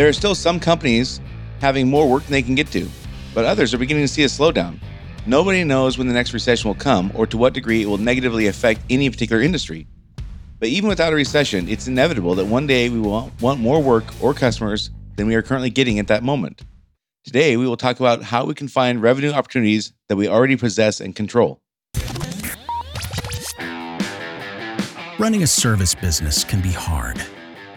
There are still some companies having more work than they can get to, but others are beginning to see a slowdown. Nobody knows when the next recession will come or to what degree it will negatively affect any particular industry. But even without a recession, it's inevitable that one day we will want more work or customers than we are currently getting at that moment. Today, we will talk about how we can find revenue opportunities that we already possess and control. Running a service business can be hard.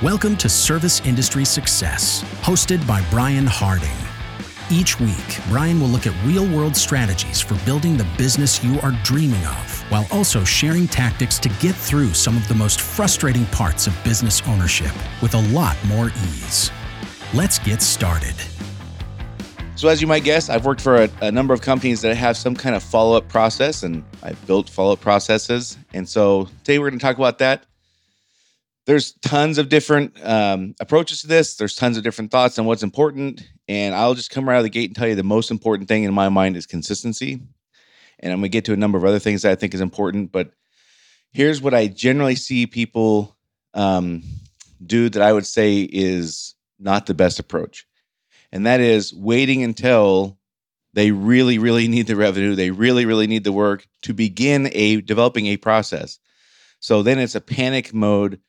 Welcome to Service Industry Success, hosted by Brian Harding. Each week, Brian will look at real world strategies for building the business you are dreaming of, while also sharing tactics to get through some of the most frustrating parts of business ownership with a lot more ease. Let's get started. So, as you might guess, I've worked for a, a number of companies that have some kind of follow up process, and I've built follow up processes. And so, today we're going to talk about that there's tons of different um, approaches to this. There's tons of different thoughts on what's important. And I'll just come right out of the gate and tell you the most important thing in my mind is consistency. And I'm going to get to a number of other things that I think is important. But here's what I generally see people um, do that I would say is not the best approach. And that is waiting until they really, really need the revenue, they really, really need the work to begin a developing a process. So then it's a panic mode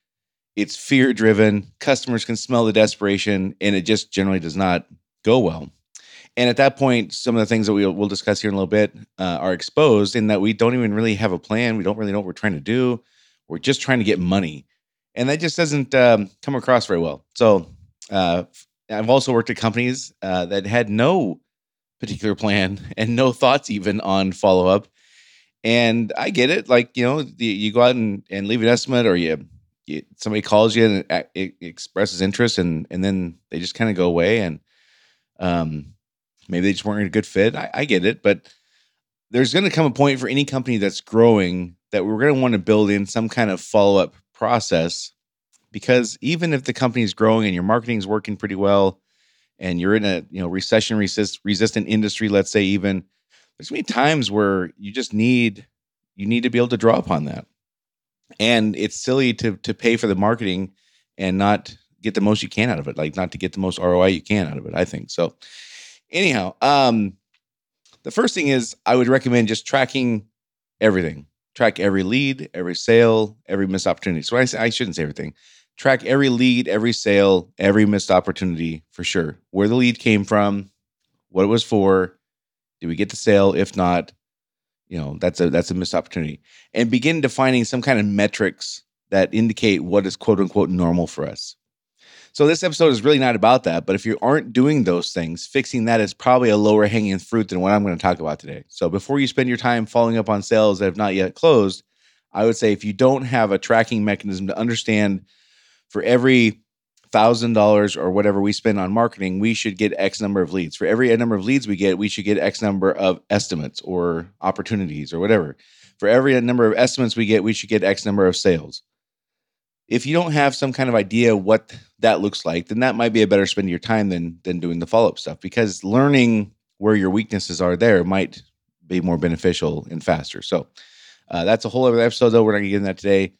it's fear driven. Customers can smell the desperation, and it just generally does not go well. And at that point, some of the things that we will discuss here in a little bit uh, are exposed in that we don't even really have a plan. We don't really know what we're trying to do. We're just trying to get money. And that just doesn't um, come across very well. So uh, I've also worked at companies uh, that had no particular plan and no thoughts even on follow up. And I get it. Like, you know, the, you go out and, and leave an estimate or you somebody calls you and it, it expresses interest and and then they just kind of go away and um maybe they just weren't a good fit. I, I get it but there's going to come a point for any company that's growing that we're going to want to build in some kind of follow-up process because even if the company is growing and your marketing is working pretty well and you're in a you know recession resist, resistant industry let's say even there's going to be times where you just need you need to be able to draw upon that and it's silly to to pay for the marketing and not get the most you can out of it like not to get the most roi you can out of it i think. So anyhow um the first thing is i would recommend just tracking everything. Track every lead every sale every missed opportunity. So i, I shouldn't say everything. Track every lead every sale every missed opportunity for sure. Where the lead came from what it was for. Did we get the sale? If not you know that's a that's a missed opportunity. And begin defining some kind of metrics that indicate what is quote unquote normal for us. So this episode is really not about that but if you aren't doing those things fixing that is probably a lower hanging fruit than what i'm going to talk about today. So before you spend your time following up on sales that have not yet closed i would say if you don't have a tracking mechanism to understand for every thousand dollars or whatever we spend on marketing, we should get X number of leads. For every number of leads we get, we should get X number of estimates or opportunities or whatever. For every number of estimates we get, we should get X number of sales. If you don't have some kind of idea what that looks like, then that might be a better spend of your time than than doing the follow up stuff because learning where your weaknesses are there might be more beneficial and faster. So uh, that's a whole other episode, though. We're not to get into that today.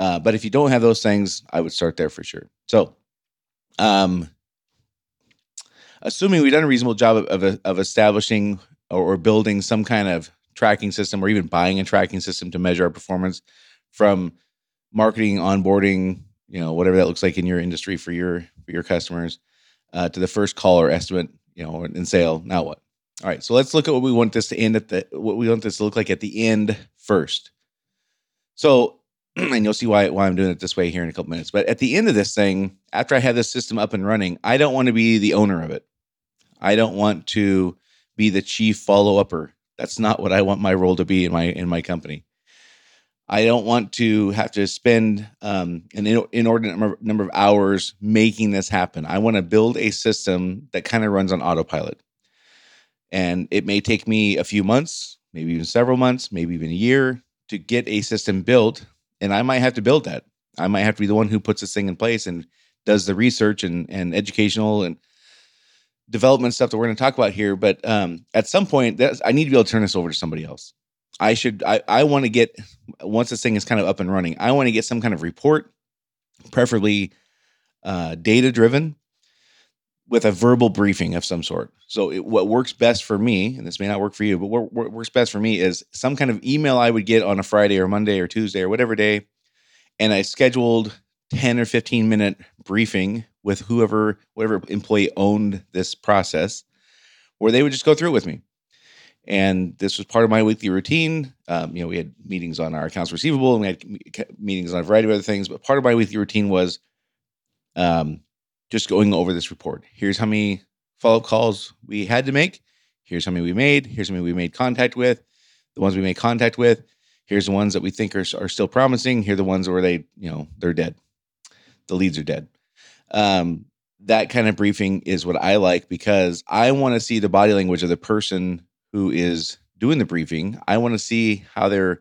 Uh, but if you don't have those things, I would start there for sure. So, um, assuming we've done a reasonable job of, of, of establishing or, or, building some kind of tracking system or even buying a tracking system to measure our performance from marketing, onboarding, you know, whatever that looks like in your industry for your for your customers, uh, to the first call or estimate, you know, and sale. Now what? All right, so let's look at what we want this to end at the what we want this to look like at the end first. So and you'll see why why I'm doing it this way here in a couple minutes. But at the end of this thing, after I have this system up and running, I don't want to be the owner of it. I don't want to be the chief follow upper. That's not what I want my role to be in my in my company. I don't want to have to spend um, an inordinate number, number of hours making this happen. I want to build a system that kind of runs on autopilot. And it may take me a few months, maybe even several months, maybe even a year to get a system built. And I might have to build that. I might have to be the one who puts this thing in place and does the research and, and educational and development stuff that we're going to talk about here. But um, at some point, I need to be able to turn this over to somebody else. I should I, I want to get once this thing is kind of up and running, I want to get some kind of report, preferably uh, data driven, with a verbal briefing of some sort. So it, what works best for me, and this may not work for you, but what, what works best for me is some kind of email I would get on a Friday or Monday or Tuesday or whatever day, and I scheduled 10 or 15 minute briefing with whoever whatever employee owned this process where they would just go through it with me and this was part of my weekly routine. Um, you know, we had meetings on our accounts receivable, and we had meetings on a variety of other things. But part of my weekly routine was um, just going over this report. Here's how many follow up calls we had to make. Here's how many we made. Here's how many we made contact with. The ones we made contact with. Here's the ones that we think are, are still promising. Here are the ones where they, you know, they're dead. The leads are dead. Um, that kind of briefing is what I like because I want to see the body language of the person who is doing the briefing. I want to see how their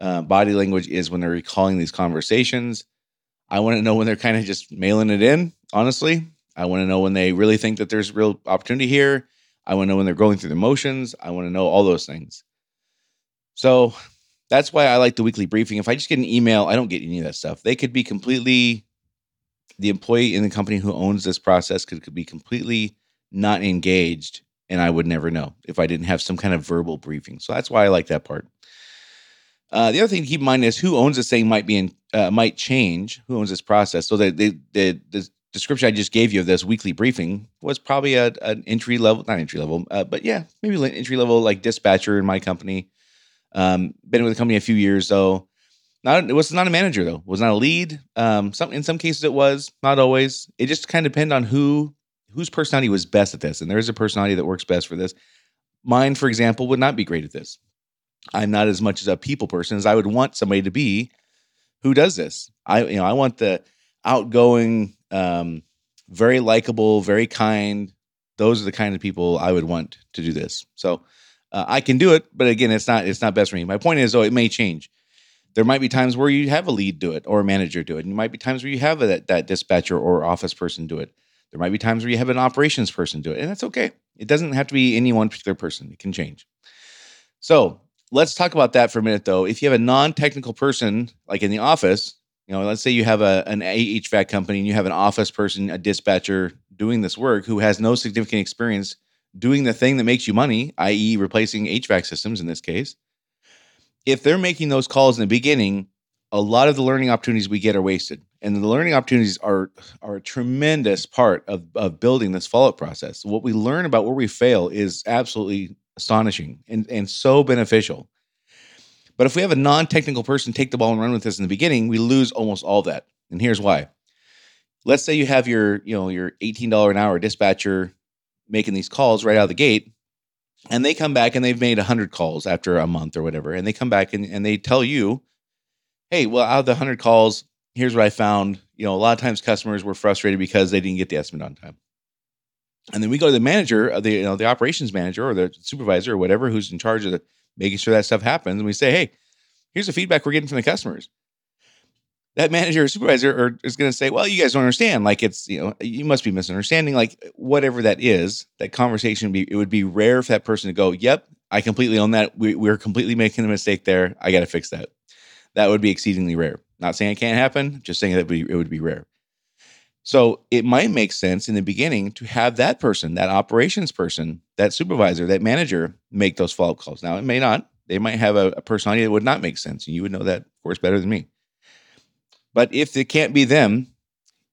uh, body language is when they're recalling these conversations. I want to know when they're kind of just mailing it in, honestly. I want to know when they really think that there's real opportunity here. I want to know when they're going through the motions. I want to know all those things. So that's why I like the weekly briefing. If I just get an email, I don't get any of that stuff. They could be completely, the employee in the company who owns this process could, could be completely not engaged and I would never know if I didn't have some kind of verbal briefing. So that's why I like that part. Uh, the other thing to keep in mind is who owns this thing might be in uh, might change. Who owns this process? So the, the the the description I just gave you of this weekly briefing was probably a, an entry level, not entry level, uh, but yeah, maybe an entry level like dispatcher in my company. Um, been with the company a few years though. Not it was not a manager though. It was not a lead. Um, some in some cases it was, not always. It just kind of depended on who whose personality was best at this. And there is a personality that works best for this. Mine, for example, would not be great at this. I'm not as much as a people person as I would want somebody to be who does this. I, you know, I want the outgoing, um, very likable, very kind. Those are the kind of people I would want to do this. So uh, I can do it, but again, it's not it's not best for me. My point is, though, it may change. There might be times where you have a lead do it or a manager do it. And you might be times where you have a, that, that dispatcher or office person do it. There might be times where you have an operations person do it, and that's okay. It doesn't have to be any one particular person, it can change. So let's talk about that for a minute, though. If you have a non technical person, like in the office, you know, let's say you have a, an HVAC company and you have an office person, a dispatcher doing this work who has no significant experience doing the thing that makes you money, i.e., replacing HVAC systems in this case. If they're making those calls in the beginning, a lot of the learning opportunities we get are wasted and the learning opportunities are are a tremendous part of, of building this follow-up process what we learn about where we fail is absolutely astonishing and, and so beneficial but if we have a non-technical person take the ball and run with this in the beginning we lose almost all that and here's why let's say you have your you know your $18 an hour dispatcher making these calls right out of the gate and they come back and they've made 100 calls after a month or whatever and they come back and, and they tell you hey well out of the 100 calls here's what I found. You know, a lot of times customers were frustrated because they didn't get the estimate on time. And then we go to the manager, uh, the you know the operations manager or the supervisor or whatever who's in charge of the, making sure that stuff happens, and we say, hey, here's the feedback we're getting from the customers. That manager or supervisor or, is going to say, well, you guys don't understand. Like it's you know you must be misunderstanding. Like whatever that is, that conversation be it would be rare for that person to go, yep, I completely own that. We, we're completely making a mistake there. I got to fix that. That would be exceedingly rare. Not saying it can't happen, just saying that it would, be, it would be rare. So it might make sense in the beginning to have that person, that operations person, that supervisor, that manager make those follow up calls. Now, it may not. They might have a, a, personality that would not make sense. And you would know that, of course, better than me. But if it can't be them,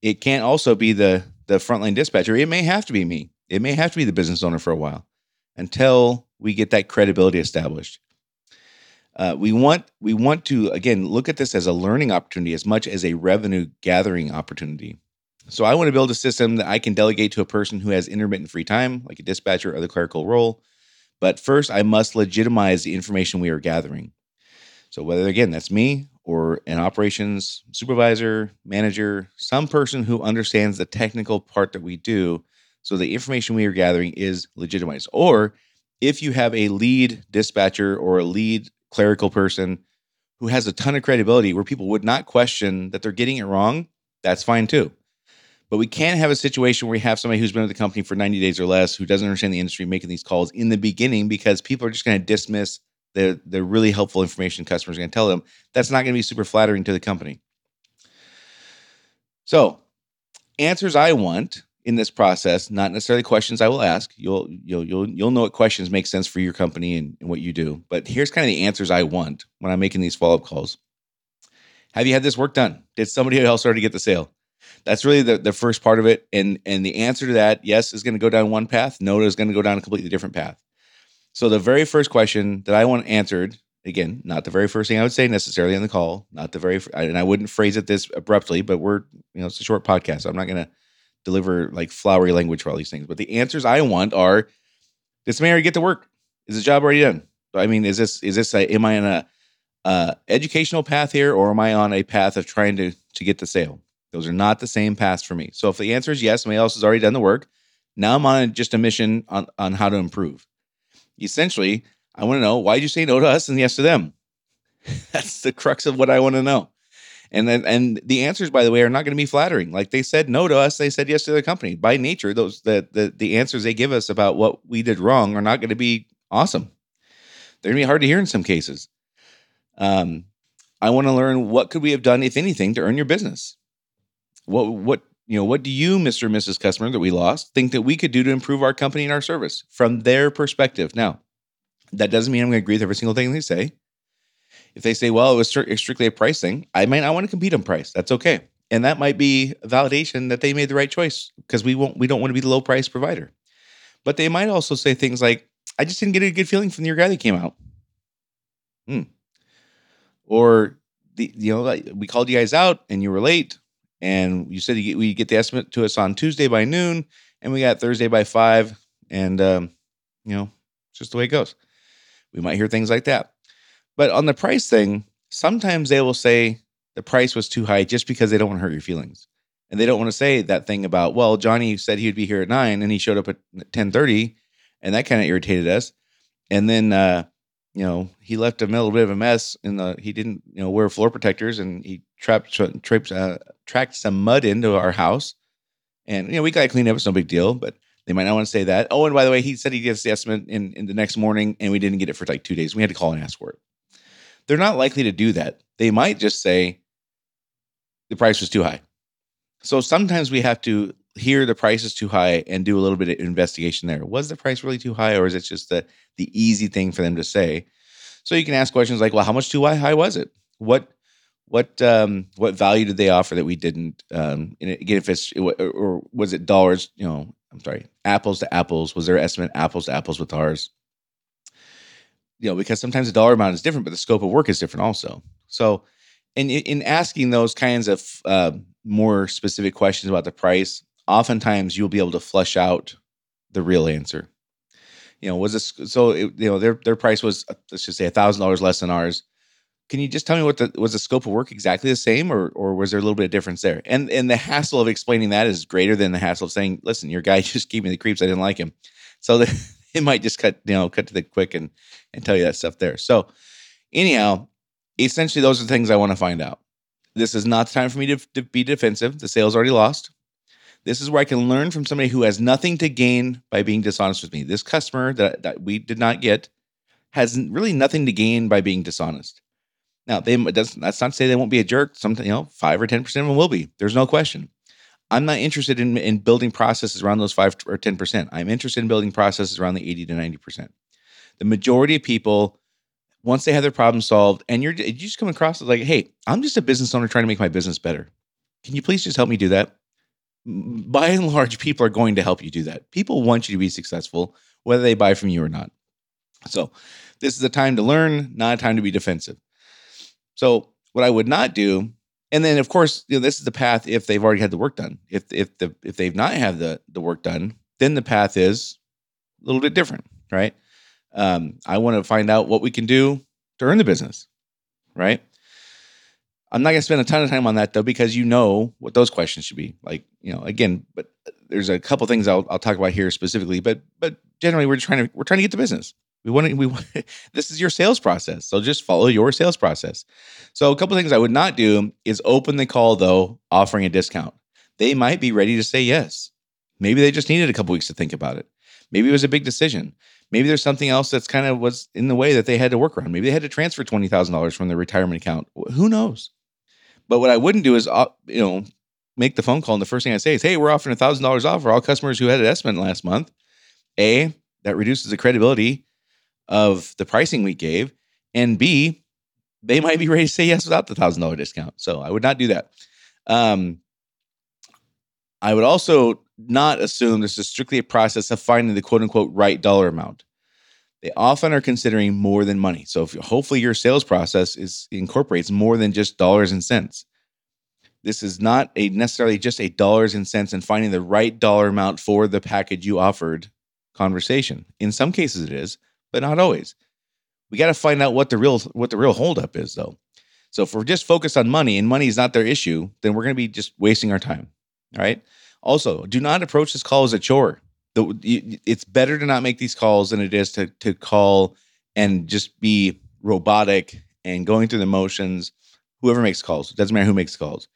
it can't also be the, the frontline dispatcher. It may have to be me. It may have to be the business owner for a while until we get that credibility established. Uh, we want we want to again look at this as a learning opportunity as much as a revenue gathering opportunity. So I want to build a system that I can delegate to a person who has intermittent free time, like a dispatcher or the clerical role. But first, I must legitimize the information we are gathering. So whether again that's me or an operations supervisor, manager, some person who understands the technical part that we do, so the information we are gathering is legitimized. Or if you have a lead dispatcher or a lead clerical person who has a ton of credibility where people would not question that they're getting it wrong, that's fine too. But we can't have a situation where we have somebody who's been at the company for 90 days or less who doesn't understand the industry making these calls in the beginning because people are just going to dismiss the, the really helpful information customers are going to tell them. That's not going to be super flattering to the company. So, answers I want in this process, not necessarily questions I will ask. You'll you'll you'll you'll know what questions make sense for your company and, and what you do. But here's kind of the answers I want when I'm making these follow-up calls. Have you had this work done? Did somebody else already get the sale? That's really the, the first part of it. And and the answer to that, yes, is going to go down one path. No is going to go down a completely different path. So the very first question that I want answered, again, not the very first thing I would say necessarily on the call, not the very, and I wouldn't phrase it this abruptly, but we're, you know, it's a short podcast. So I'm not going to deliver like flowery language for all these things. But the answers I want are: somebody already get to work? Is the job already done? I mean, is this is this a, am I on a uh, educational path here, or am I on a path of trying to to get the sale? Those are not the same paths for me. So if the answer is yes, somebody else has already done the work. Now I'm on just a mission on on how to improve. Essentially, I want to know why did you say no to us and yes to them? That's the crux of what I want to know. And then, and the answers, by the way, are not going to be flattering. Like they said no to us, they said yes to the company. By nature, those the the the answers they give us about what we did wrong are not going to be awesome. They're going to be hard to hear in some cases. Um, I want to learn what could we have done, if anything, to earn your business. What what you know, what do you, Mr. and Mrs. Customer, that we lost, think that we could do to improve our company and our service from their perspective? Now, that doesn't mean I'm going to agree with every single thing they say. If they say, well, it was strictly a price thing, I might not want to compete on price. That's okay. And that might be validation that they made the right choice because we won't we don't want to be the low price provider. But they might also say things like, I just didn't get a good feeling from your guy that came out. Hmm. Or the you know, we called you guys out and you were late, and you said you get, we get the estimate to us on Tuesday by noon, and we got Thursday by five, and um, you know, it's just the way it goes. We might hear things like that. But on the price thing, sometimes they will say the price was too high just because they don't want to hurt your feelings. And they don't want to say that thing about, well, Johnny said he would be here at nine and he showed up at 1030 and that kind of irritated us. And then, uh, you know, he left a little bit of a mess in the, he didn't, you know, wear floor protectors and he trapped, trapped, uh, tracked some mud into our house. And, you know, we got to clean up. It's no big deal, but they might not want to say that. Oh, and by the way, he said he gets the estimate in, in the next morning and we didn't get it for like two days. We had to call and ask for it. They're not likely to do that. They might just say the price was too high. So sometimes we have to hear the price is too high and do a little bit of investigation there. Was the price really too high, or is it just the the easy thing for them to say? So you can ask questions like, "Well, how much too high was it? What what um, what value did they offer that we didn't? Um, again, if it's or was it dollars? You know, I'm sorry, apples to apples. Was their estimate apples to apples with ours? you know, because sometimes the dollar amount is different, but the scope of work is different also. So, in in asking those kinds of uh, more specific questions about the price, oftentimes you'll be able to flush out the real answer. You know, was this so? It, you know, their their price was let's just say a thousand dollars less than ours. Can you just tell me what the was the scope of work exactly the same, or or was there a little bit of difference there? And and the hassle of explaining that is greater than the hassle of saying, "Listen, your guy just gave me the creeps. I didn't like him." So the, it might just cut you know cut to the quick and and tell you that stuff there. So anyhow, essentially those are the things I want to find out. This is not the time for me to, to be defensive. The sale's already lost. This is where I can learn from somebody who has nothing to gain by being dishonest with me. This customer that, that we did not get has really nothing to gain by being dishonest. Now, they that's, that's not to say they won't be a jerk. Some, you know, five or ten percent of them will be. There's no question. I'm not interested in, in building processes around those five or 10%. I'm interested in building processes around the 80 to 90%. The majority of people, once they have their problem solved, and you're you just come across as like, hey, I'm just a business owner trying to make my business better. Can you please just help me do that? By and large, people are going to help you do that. People want you to be successful, whether they buy from you or not. So, this is a time to learn, not a time to be defensive. So, what I would not do and then of course you know this is the path if they've already had the work done if if the if they've not had the the work done then the path is a little bit different right um, i want to find out what we can do to earn the business right? I'm not going to spend a ton of time on that though, because you know what those questions should be. Like, you know, again, but there's a couple things I'll, I'll talk about here specifically, but but generally we're just trying to we're trying to get the business. We want to we want, this is your sales process, so just follow your sales process. So a couple things I would not do is open the call though, offering a discount. They might be ready to say yes. Maybe they just needed a couple weeks to think about it. Maybe it was a big decision. Maybe there's something else that's kind of was in the way that they had to work around. Maybe they had to transfer twenty thousand dollars from their retirement account. Who knows? But what I wouldn't do is, uh, you know, make the phone call and the first thing I say is, "Hey, we're offering thousand dollars off for all customers who had an estimate last month." A that reduces the credibility of the pricing we gave, and B they might be ready to say yes without the thousand dollar discount. So I would not do that. Um, I would also not assume this is strictly a process of finding the quote unquote right dollar amount. They often are considering more than money. So if hopefully your sales process is incorporates more than just dollars and cents. This is not a necessarily just a dollars and cents and finding the right dollar amount for the package you offered conversation. In some cases it is, but not always. We got to find out what the real what the real holdup is though. So if we're just focused on money and money is not their issue, then we're going to be just wasting our time. All right. Also, do not approach this call as a chore. The, it's better to not make these calls than it is to to call and just be robotic and going through the motions. Whoever makes calls, doesn't matter who makes calls.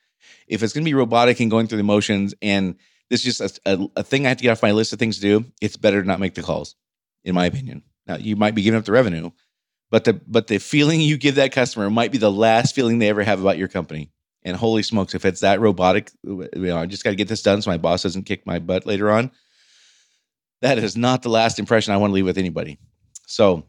If it's going to be robotic and going through the motions, and this is just a, a, a thing I have to get off my list of things to do, it's better to not make the calls, in my opinion. Now you might be giving up the revenue, but the but the feeling you give that customer might be the last feeling they ever have about your company. And holy smokes, if it's that robotic, you know, I just got to get this done so my boss doesn't kick my butt later on. That is not the last impression I want to leave with anybody. So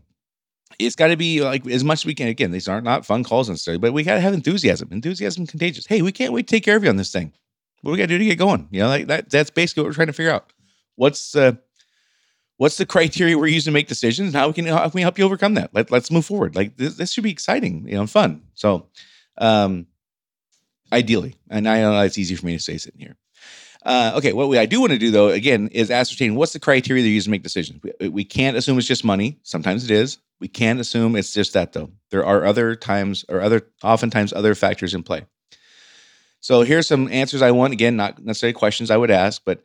it's got to be like as much as we can. Again, these aren't not fun calls necessarily, but we got to have enthusiasm. Enthusiasm contagious. Hey, we can't wait to take care of you on this thing. What do we got to do to get going? You know, like that. That's basically what we're trying to figure out. What's uh, what's the criteria we're using to make decisions? And how we can how we help you overcome that? Let, let's move forward. Like this, this should be exciting, you know, fun. So, um, ideally. And I know it's easy for me to say sitting here. Uh, okay, what we, I do want to do though, again, is ascertain what's the criteria they use to make decisions. We, we can't assume it's just money. Sometimes it is. We can't assume it's just that though. There are other times or other, oftentimes other factors in play. So here's some answers I want. Again, not necessarily questions I would ask, but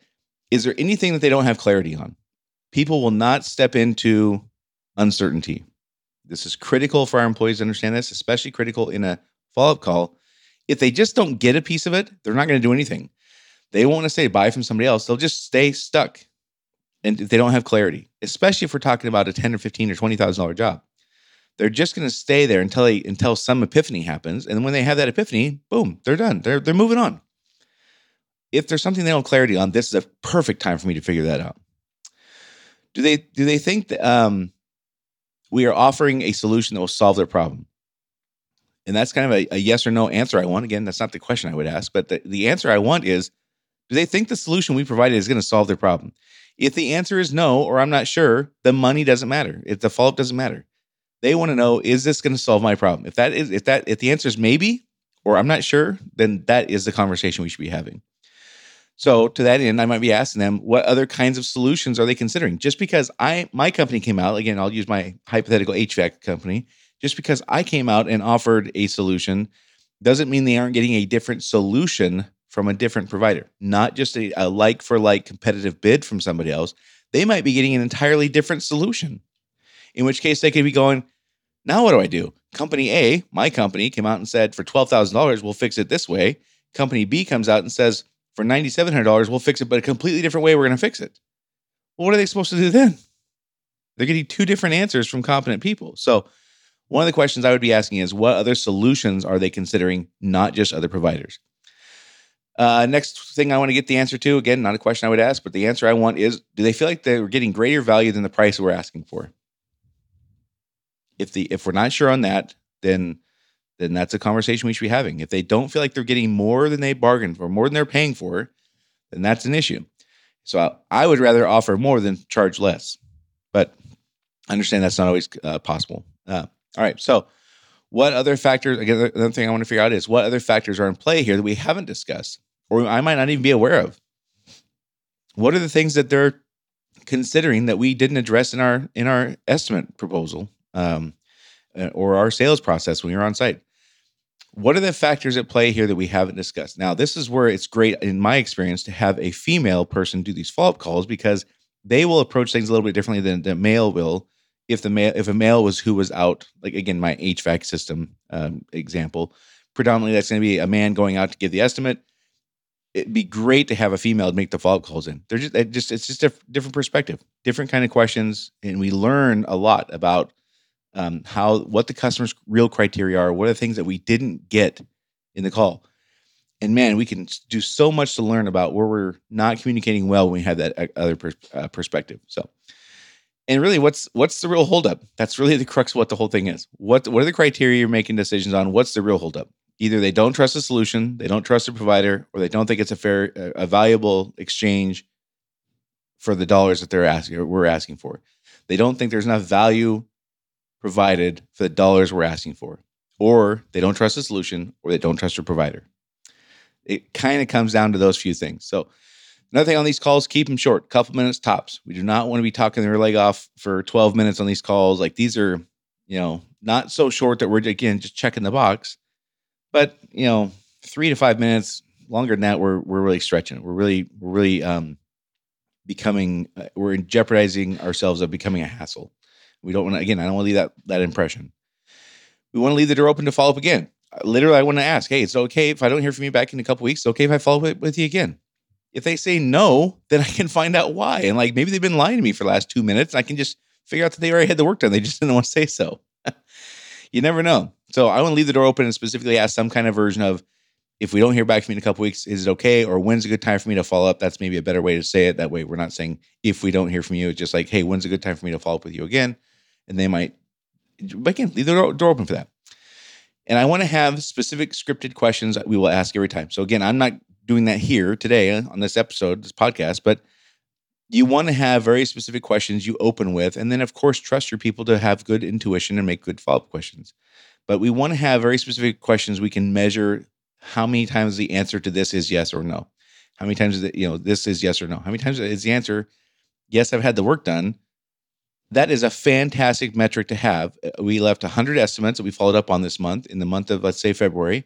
is there anything that they don't have clarity on? People will not step into uncertainty. This is critical for our employees to understand this, especially critical in a follow up call if they just don't get a piece of it, they're not going to do anything. They won't want to say buy from somebody else. They'll just stay stuck. And if they don't have clarity, especially if we're talking about a 10 or 15 or $20,000 job. They're just going to stay there until they until some epiphany happens. And when they have that epiphany, boom, they're done. They're they're moving on. If there's something they don't have clarity on, this is a perfect time for me to figure that out. Do they do they think that um, we are offering a solution that will solve their problem? And that's kind of a, a, yes or no answer I want. Again, that's not the question I would ask, but the, the answer I want is do they think the solution we provided is going to solve their problem? If the answer is no, or I'm not sure, the money doesn't matter. If the follow up doesn't matter. They want to know, is this going to solve my problem? If that is, if that, if the answer is maybe, or I'm not sure, then that is the conversation we should be having. So to that end, I might be asking them, what other kinds of solutions are they considering? Just because I, my company came out, again, I'll use my hypothetical HVAC company just because I came out and offered a solution doesn't mean they aren't getting a different solution from a different provider, not just a, a like for like competitive bid from somebody else. They might be getting an entirely different solution, in which case they could be going, now what do I do? Company A, my company, came out and said for $12,000, we'll fix it this way. Company B comes out and says for $9,700, we'll fix it, but a completely different way we're going to fix it. Well, what are they supposed to do then? They're getting two different answers from competent people. So one of the questions I would be asking is what other solutions are they considering, not just other providers? Uh, next thing I want to get the answer to, again, not a question I would ask, but the answer I want is do they feel like they're getting greater value than the price we're asking for? If the if we're not sure on that, then then that's a conversation we should be having. If they don't feel like they're getting more than they bargained for, more than they're paying for, then that's an issue. So I, I would rather offer more than charge less, but I understand that's not always uh, possible. Uh, all right. So, what other factors? Again, another thing I want to figure out is what other factors are in play here that we haven't discussed, or I might not even be aware of. What are the things that they're considering that we didn't address in our in our estimate proposal, um, uh, or our sales process when you're on site? What are the factors at play here that we haven't discussed? Now, this is where it's great, in my experience, to have a female person do these follow up calls because they will approach things a little bit differently than the male will. If the male, if a male was who was out, like again, my HVAC system um, example, predominantly that's going to be a man going out to give the estimate. It'd be great to have a female make the follow up calls in. They're just, it just it's just a different perspective, different kind of questions, and we learn a lot about um, how what the customer's real criteria are, what are the things that we didn't get in the call. And man, we can do so much to learn about where we're not communicating well when we have that uh, other pers- uh, perspective. So, and really, what's what's the real holdup? That's really the crux of what the whole thing is. What what are the criteria you're making decisions on? What's the real holdup? Either they don't trust the solution, they don't trust the provider, or they don't think it's a fair, a valuable exchange for the dollars that they're asking or we're asking for. They don't think there's enough value provided for the dollars we're asking for, or they don't trust the solution, or they don't trust their provider. It kind of comes down to those few things. So, another thing on these calls, keep them short, couple minutes tops. We do not want to be talking their leg off for 12 minutes on these calls. Like these are, you know, not so short that we're again just checking the box, but you know, three to five minutes longer than that, we're we're really stretching. We're really we're really um, becoming uh, we're jeopardizing ourselves of becoming a hassle. We don't want to, again, I don't want to leave that, that impression. We want to leave the door open to follow up again. Literally, I want to ask, hey, it's okay if I don't hear from you back in a couple weeks. It's okay if I follow up with you again. If they say no, then I can find out why. And like maybe they've been lying to me for the last two minutes. I can just figure out that they already had the work done. They just didn't want to say so. you never know. So I want to leave the door open and specifically ask some kind of version of if we don't hear back from you in a couple weeks, is it okay? Or when's a good time for me to follow up? That's maybe a better way to say it. That way we're not saying if we don't hear from you, it's just like, hey, when's a good time for me to follow up with you again? And they might, but again, leave the door open for that. And I want to have specific scripted questions that we will ask every time. So again, I'm not doing that here today on this episode, this podcast, but you want to have very specific questions you open with. And then, of course, trust your people to have good intuition and make good follow up questions. But we want to have very specific questions we can measure how many times the answer to this is yes or no. How many times it, you know, this is yes or no? How many times is the answer, yes, I've had the work done, that is a fantastic metric to have. Uh, we left 100 estimates that we followed up on this month in the month of, let's say, February.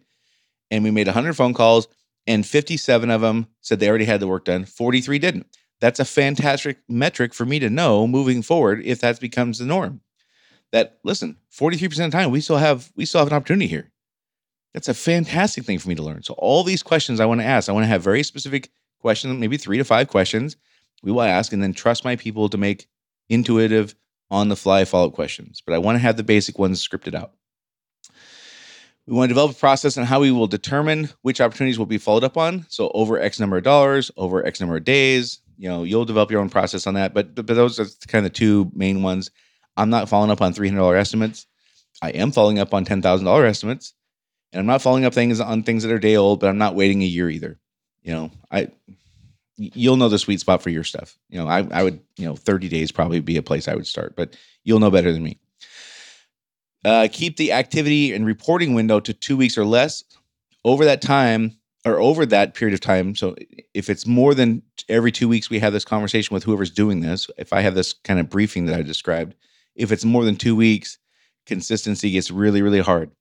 And we made 100 phone calls, and 57 of them said they already had the work done, 43 didn't. That's a fantastic metric for me to know moving forward if that becomes the norm. That listen, 43% of the time we still have we still have an opportunity here. That's a fantastic thing for me to learn. So all these questions I want to ask, I want to have very specific questions, maybe 3 to 5 questions we will ask and then trust my people to make intuitive, on the fly follow up questions, but I want to have the basic ones scripted out. We want to develop a process on how we will determine which opportunities will be followed up on. So over X number of dollars, over X number of days, you know, you'll develop your own process on that. But but those are kind of the two main ones. I'm not following up on $300 estimates. I am following up on $10,000 estimates. And I'm not following up things on things that are day old, but I'm not waiting a year either. You know, I you'll know the sweet spot for your stuff. You know, I, I would, you know, 30 days probably be a place I would start, but you'll know better than me. Uh, keep the activity and reporting window to two weeks or less. Over that time, or over that period of time. So if it's more than every two weeks, we have this conversation with whoever's doing this. If I have this kind of briefing that I described, if it's more than two weeks, consistency gets really, really hard.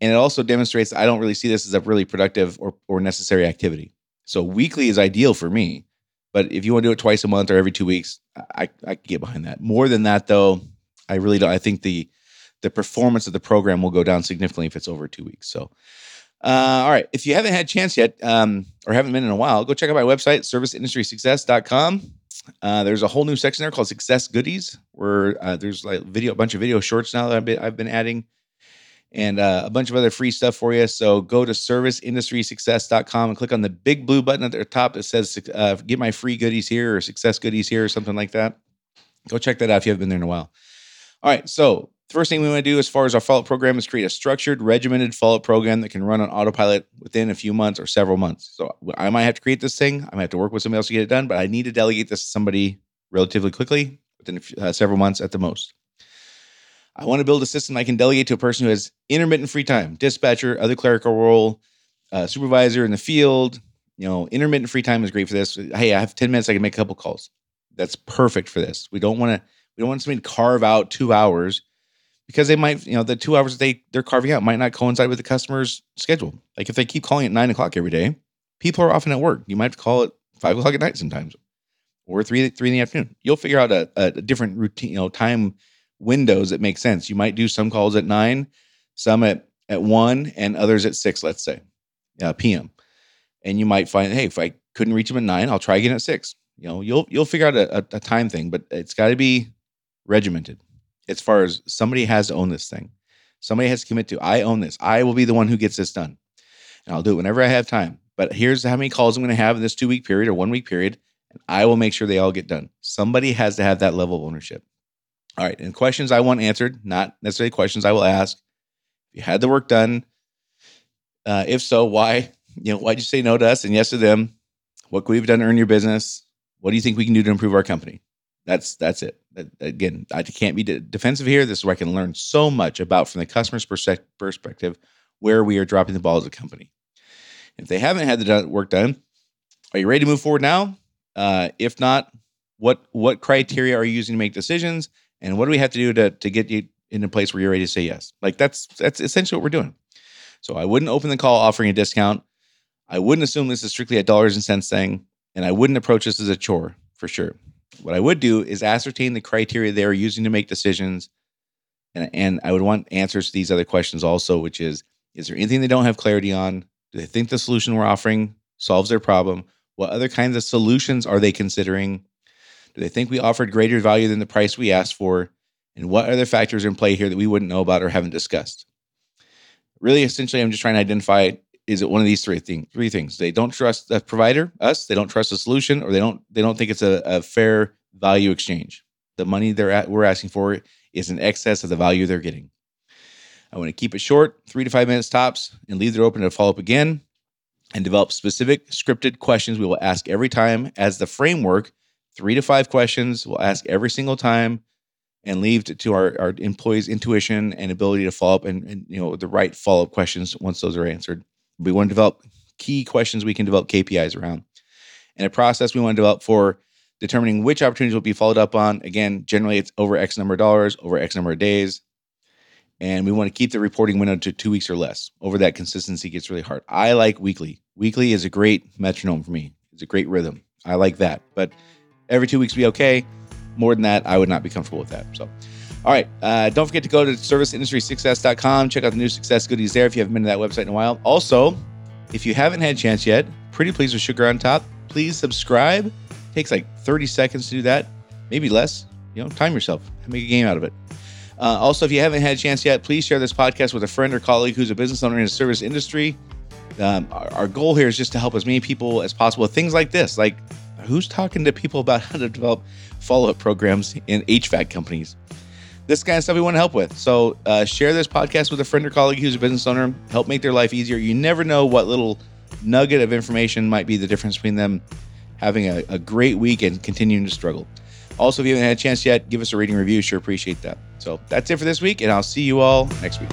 And it also demonstrates I don't really see this as a really productive or, or necessary activity. So weekly is ideal for me. But if you want to do it twice a month or every two weeks, I, I can get behind that. More than that, though, I really don't. I think the the performance of the program will go down significantly if it's over two weeks. So, uh, all right. If you haven't had a chance yet um, or haven't been in a while, go check out my website, serviceindustrysuccess.com. Uh, there's a whole new section there called Success Goodies, where uh, there's like video, a bunch of video shorts now that I've been, I've been adding and uh, a bunch of other free stuff for you. So go to serviceindustrysuccess.com and click on the big blue button at the top that says uh, get my free goodies here or success goodies here or something like that. Go check that out if you haven't been there in a while. All right. So first thing we want to do as far as our follow up program is create a structured, regimented follow up program that can run on autopilot within a few months or several months. So I might have to create this thing. I might have to work with somebody else to get it done, but I need to delegate this to somebody relatively quickly within few, uh, several months at the most. I want to build a system I can delegate to a person who has intermittent free time, dispatcher, other clerical role, uh, supervisor in the field. You know, intermittent free time is great for this. Hey, I have 10 minutes, I can make a couple calls. That's perfect for this. We don't want to, we don't want somebody to carve out two hours because they might, you know, the two hours they they're carving out might not coincide with the customer's schedule. Like if they keep calling at nine o'clock every day, people are often at work. You might call at five o'clock at night sometimes, or three three in the afternoon. You'll figure out a, a different routine, you know, time windows that make sense. You might do some calls at nine, some at at one, and others at six. Let's say, uh, p.m. And you might find, hey, if I couldn't reach them at nine, I'll try again at six. You know, you'll you'll figure out a, a, a time thing, but it's got to be regimented as far as somebody has to own this thing. Somebody has to commit to, I own this. I will be the one who gets this done. And I'll do it whenever I have time. But here's how many calls I'm going to have in this two week period or one week period. And I will make sure they all get done. Somebody has to have that level of ownership. All right. And questions I want answered, not necessarily questions I will ask. If you had the work done, uh, if so, why? You know, why'd you say no to us and yes to them? What could we have done to earn your business? What do you think we can do to improve our company? That's that's it. Again, I can't be defensive here. This is where I can learn so much about from the customer's perspective where we are dropping the ball as a company. If they haven't had the work done, are you ready to move forward now? Uh, if not, what what criteria are you using to make decisions, and what do we have to do to to get you in a place where you're ready to say yes? Like that's that's essentially what we're doing. So I wouldn't open the call offering a discount. I wouldn't assume this is strictly a dollars and cents thing, and I wouldn't approach this as a chore for sure. What I would do is ascertain the criteria they are using to make decisions. And, and I would want answers to these other questions also, which is Is there anything they don't have clarity on? Do they think the solution we're offering solves their problem? What other kinds of solutions are they considering? Do they think we offered greater value than the price we asked for? And what other factors are in play here that we wouldn't know about or haven't discussed? Really, essentially, I'm just trying to identify is it one of these three things three things they don't trust the provider us they don't trust the solution or they don't they don't think it's a, a fair value exchange the money they're at, we're asking for is in excess of the value they're getting i want to keep it short three to five minutes tops and leave it open to follow up again and develop specific scripted questions we will ask every time as the framework three to five questions we'll ask every single time and leave to, to our, our employees intuition and ability to follow up and, and you know the right follow-up questions once those are answered we want to develop key questions we can develop KPIs around. And a process we want to develop for determining which opportunities will be followed up on. Again, generally it's over X number of dollars, over X number of days. And we want to keep the reporting window to two weeks or less. Over that, consistency gets really hard. I like weekly. Weekly is a great metronome for me. It's a great rhythm. I like that. But every two weeks be okay. More than that, I would not be comfortable with that. So all right. Uh, don't forget to go to serviceindustrysuccess.com. Check out the new success goodies there if you haven't been to that website in a while. Also, if you haven't had a chance yet, pretty please with sugar on top. Please subscribe. It takes like 30 seconds to do that, maybe less. You know, time yourself. Make a game out of it. Uh, also, if you haven't had a chance yet, please share this podcast with a friend or colleague who's a business owner in the service industry. Um, our, our goal here is just to help as many people as possible things like this. Like, who's talking to people about how to develop follow up programs in HVAC companies? this kind of stuff we want to help with. So uh, share this podcast with a friend or colleague who's a business owner. Help make their life easier. You never know what little nugget of information might be the difference between them having a, a great week and continuing to struggle. Also, if you haven't had a chance yet, give us a rating review. Sure appreciate that. So that's it for this week, and I'll see you all next week.